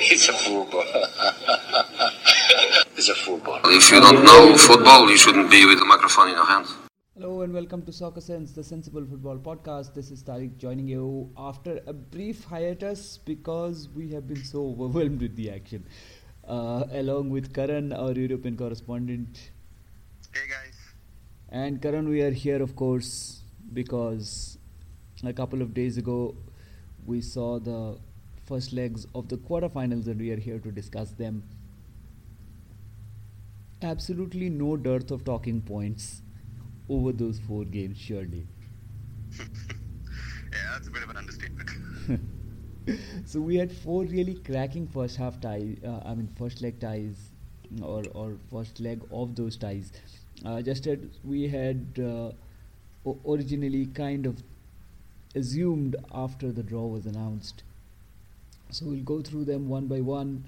Football, bloody hell. It's a football. it's a football. If you don't know football, you shouldn't be with a microphone in your hand. Hello and welcome to Soccer Sense, the Sensible Football Podcast. This is Tareque joining you after a brief hiatus because we have been so overwhelmed with the action. Uh, along with Karan, our European correspondent. Hey guys. And Karan, we are here, of course, because a couple of days ago we saw the first legs of the quarterfinals and we are here to discuss them. Absolutely no dearth of talking points over those four games, surely. yeah, that's a bit of an understatement. so we had four really cracking first half ties. Uh, I mean, first leg ties, or or first leg of those ties. Uh, just as we had uh, originally kind of assumed after the draw was announced. So we'll go through them one by one,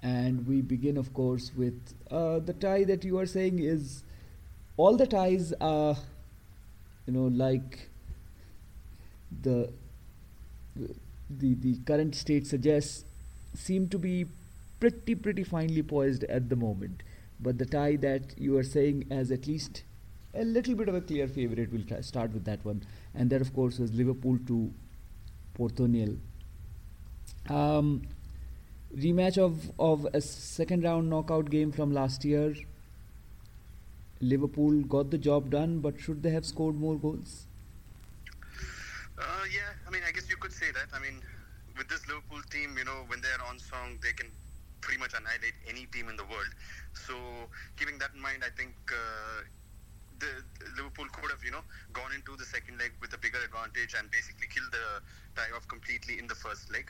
and we begin, of course, with uh, the tie that you are saying is all the ties are, you know, like the the the current state suggests, seem to be pretty pretty finely poised at the moment. But the tie that you are saying as at least a little bit of a clear favorite, we'll start with that one, and that of course was Liverpool to Porto nil. Um, rematch of of a second round knockout game from last year. Liverpool got the job done, but should they have scored more goals? Uh, yeah, I mean, I guess you could say that. I mean, with this Liverpool team, you know, when they're on song, they can pretty much annihilate any team in the world. So, keeping that in mind, I think uh, the Liverpool could have, you know, gone into the second leg with a bigger advantage and basically killed the tie off completely in the first leg.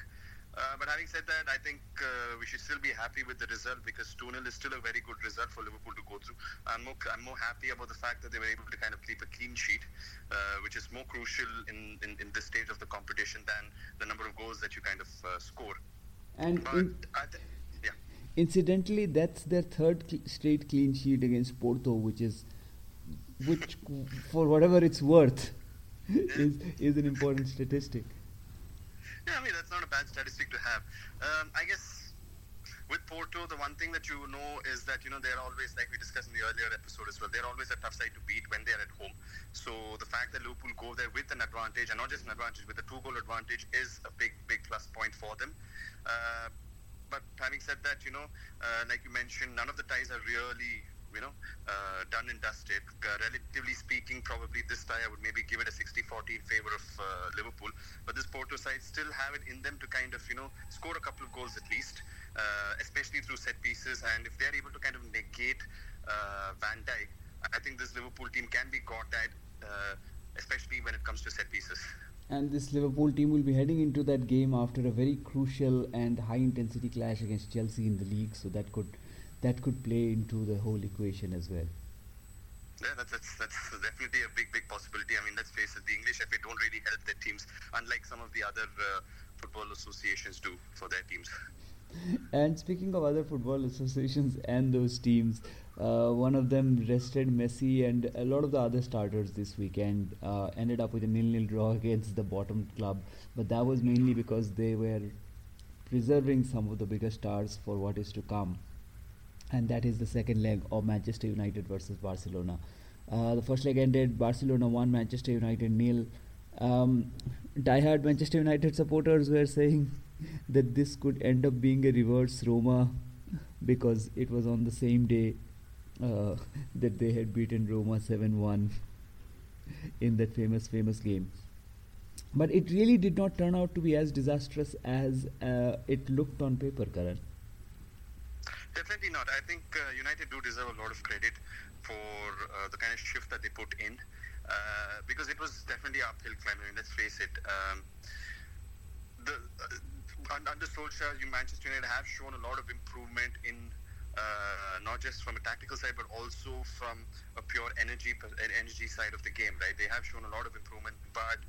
Uh, but having said that, I think uh, we should still be happy with the result because 2 0 is still a very good result for Liverpool to go through. I'm more, I'm more happy about the fact that they were able to kind of keep a clean sheet, uh, which is more crucial in, in, in, this stage of the competition than the number of goals that you kind of uh, score. And but in, th- yeah. incidentally, that's their third cl- straight clean sheet against Porto, which is, which for whatever it's worth, is, is an important statistic. Yeah, I mean that's not a bad statistic to have. Um, I guess with Porto, the one thing that you know is that you know they're always like we discussed in the earlier episode as well. They're always a tough side to beat when they're at home. So the fact that Liverpool go there with an advantage, and not just an advantage, with a two-goal advantage, is a big, big plus point for them. Uh, but having said that, you know, uh, like you mentioned, none of the ties are really you know, uh, done and dusted. Uh, relatively speaking, probably this tie I would maybe give it a 60-40 in favor of uh, Liverpool. But this Porto side still have it in them to kind of, you know, score a couple of goals at least, especially through set pieces. And if they're able to kind of negate Van Dijk, I think this Liverpool team can be caught at, especially when it comes to set pieces. And this Liverpool team will be heading into that game after a very crucial and high intensity clash against Chelsea in the league, so that could that could play into the whole equation as well. Yeah, that's, that's, that's definitely a big, big possibility. I mean, let's face it, the English FA don't really help their teams, unlike some of the other uh, football associations do for their teams. And speaking of other football associations and those teams, uh, one of them rested Messi and a lot of the other starters this weekend uh, ended up with a nil-nil draw against the bottom club. But that was mainly because they were preserving some of the bigger stars for what is to come and that is the second leg of Manchester United versus Barcelona. Uh, the first leg ended Barcelona 1, Manchester United nil. Um, diehard Manchester United supporters were saying that this could end up being a reverse Roma because it was on the same day uh, that they had beaten Roma 7 1 in that famous, famous game. But it really did not turn out to be as disastrous as uh, it looked on paper, Karan. Definitely not. I think uh, United do deserve a lot of credit for uh, the kind of shift that they put in uh, because it was definitely uphill climb. I mean, let's face it. Um, the, under Solskjaer, you Manchester United have shown a lot of improvement in uh, not just from a tactical side, but also from a pure energy energy side of the game. Right? They have shown a lot of improvement, but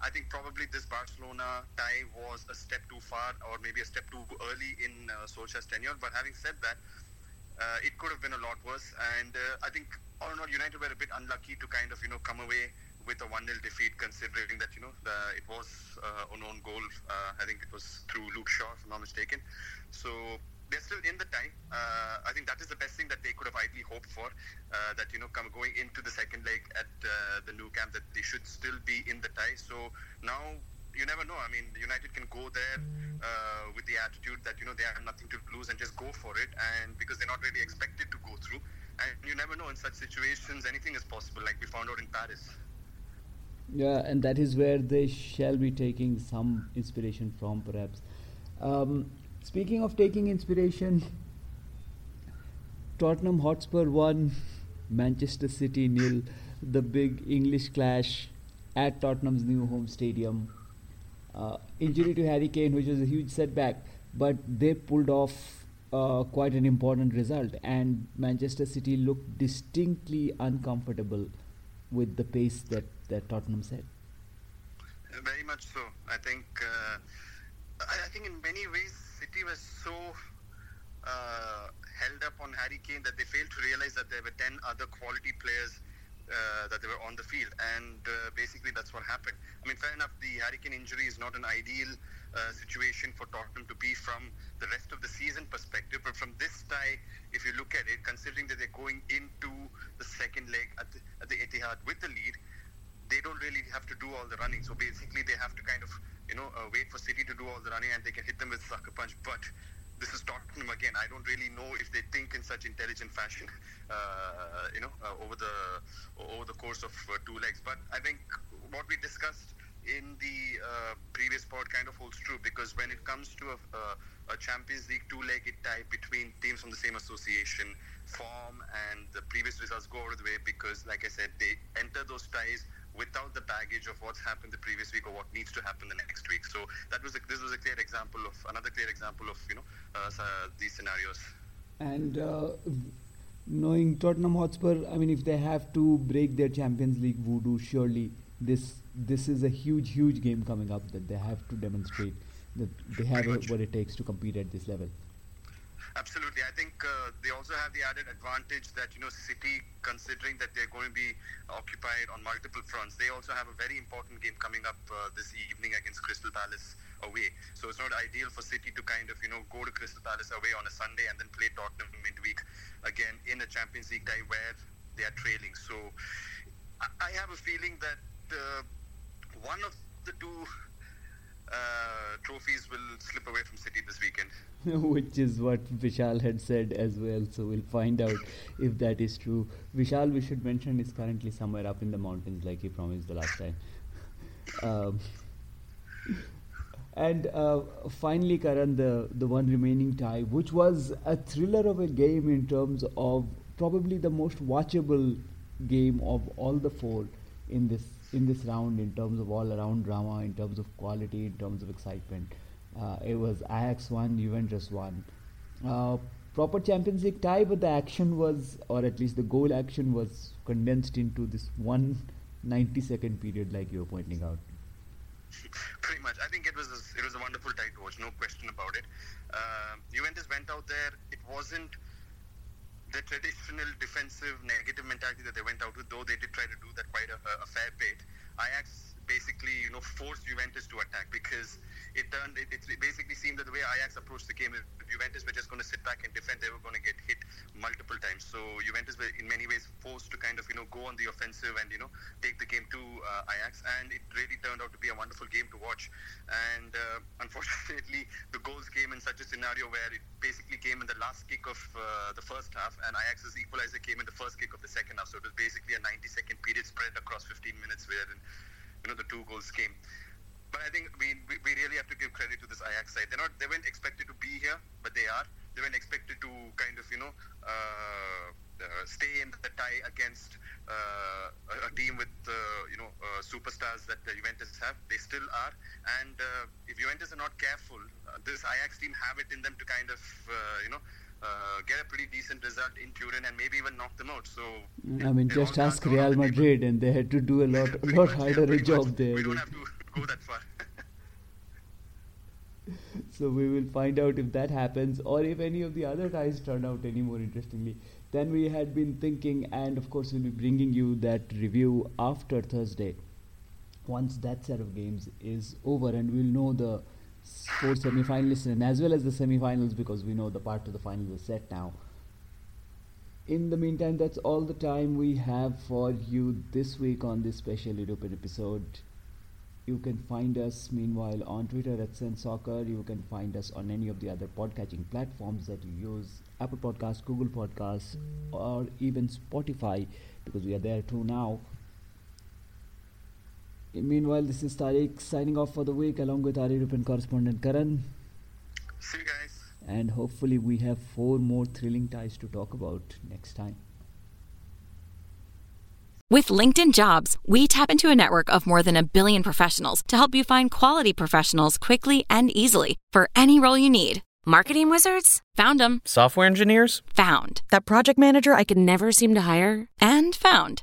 I think probably this Barcelona tie was a step too far, or maybe a step too early in uh, Solskjaer's tenure. But having said that, uh, it could have been a lot worse. And uh, I think all in all, United were a bit unlucky to kind of you know come away with a 1-0 defeat, considering that you know the, it was uh, an own goal. Uh, I think it was through Luke Shaw, if I'm not mistaken. So they're still in the tie. Uh, I think that is the best thing that they could have ideally hoped for. Uh, that you know, come going into the second leg at uh, the Nou Camp, that they should still be in the tie. So now you never know. I mean, United can go there uh, with the attitude that you know they have nothing to lose and just go for it, and because they're not really expected to go through. And you never know in such situations, anything is possible, like we found out in Paris. Yeah, and that is where they shall be taking some inspiration from, perhaps. Um, Speaking of taking inspiration, Tottenham Hotspur won, Manchester City nil, the big English clash at Tottenham's new home stadium. Uh, injury to Harry Kane, which was a huge setback, but they pulled off uh, quite an important result, and Manchester City looked distinctly uncomfortable with the pace that, that Tottenham set. Very much so. I think. Uh, I think in many ways City was so uh, held up on Harry Kane that they failed to realize that there were 10 other quality players uh, that they were on the field, and uh, basically that's what happened. I mean, fair enough, the Harry Kane injury is not an ideal uh, situation for Tottenham to be from the rest of the season perspective, but from this tie, if you look at it, considering that they're going into the second leg at the, at the Etihad with the lead, they don't really have to do all the running. So basically, they have to kind of you know, uh, wait for City to do all the running and they can hit them with sucker punch. But this is Tottenham again. I don't really know if they think in such intelligent fashion, uh, you know, uh, over the over the course of uh, two legs. But I think what we discussed in the uh, previous pod kind of holds true because when it comes to a, a Champions League two-legged tie between teams from the same association, form and the previous results go out of the way because, like I said, they enter those ties without the baggage of what's happened the previous week or what needs to happen the next week. So that was a, this was a clear example of another clear example of you know uh, these scenarios. And uh, knowing Tottenham Hotspur, I mean, if they have to break their Champions League voodoo, surely this this is a huge huge game coming up that they have to demonstrate that they have a, what it takes to compete at this level. Absolutely. I think uh, they also have the added advantage that, you know, City, considering that they're going to be occupied on multiple fronts, they also have a very important game coming up uh, this evening against Crystal Palace away. So it's not ideal for City to kind of, you know, go to Crystal Palace away on a Sunday and then play Tottenham midweek again in a Champions League tie where they are trailing. So I have a feeling that uh, one of the two uh, trophies will slip away from City this weekend. Which is what Vishal had said as well. So we'll find out if that is true. Vishal, we should mention, is currently somewhere up in the mountains, like he promised the last time. Um, and uh, finally, Karan, the, the one remaining tie, which was a thriller of a game in terms of probably the most watchable game of all the four in this in this round in terms of all around drama, in terms of quality, in terms of excitement. Uh, it was Ajax 1, Juventus 1. Uh, proper Champions League tie, but the action was, or at least the goal action was condensed into this one 90 second period, like you were pointing out. Pretty much. I think it was a, it was a wonderful tie to watch, no question about it. Uh, Juventus went out there. It wasn't the traditional defensive negative mentality that they went out with, though they did try to do that quite a, a fair bit. Ajax basically, you know, forced Juventus to attack because it turned. It, it basically seemed that the way Ajax approached the game, Juventus were just going to sit back and defend, they were going to get hit multiple times. So Juventus were in many ways forced to kind of you know go on the offensive and you know take the game to uh, Ajax, and it really turned out to be a wonderful game to watch. And uh, unfortunately, the goals came in such a scenario where it basically came in the last kick of uh, the first half, and Ajax's equalizer came in the first kick of the second half. So it was basically a 90-second period spread across 15 minutes where you know the two goals came. But I think we, we, really have to give credit to this Ajax side. They're not they weren't expected to be here, but they are. They weren't expected to kind of you know uh, uh, stay in the tie against uh, a, a team with uh, you know uh, superstars that the Juventus have. They still are, and uh, if Juventus are not careful, this Ajax team have it in them to kind of you know. Uh, get a pretty decent result in Turin and maybe even knock them out. So I mean, just ask Real. Madrid, and they had to do a lot, a lot much, yeah, harder a job much. there. We don't have to go that far. So we will find out if that happens or if any of the other ties turn out any more interestingly. Then we had been thinking, and of course, we'll be bringing you that review after Thursday. Once that set of games is over, and we'll know the four semi-finalists and as well as the semi-finals because we know the part to the final is set now. In the meantime, that's all the time we have for you this week on this special European episode. You can find us meanwhile on Twitter at Sen Soccer. You can find us on any of the other podcatching platforms that you use Apple Podcasts, Google Podcasts, or even Spotify because we are there too now. Meanwhile, this is Tareque signing off for the week along with our European correspondent Karan. See you guys. And hopefully, we have four more thrilling ties to talk about next time. With LinkedIn Jobs, we tap into a network of more than a billion professionals to help you find quality professionals quickly and easily for any role you need. Marketing wizards? Found them, Software engineers? found, That project manager I could never seem to hire? and found.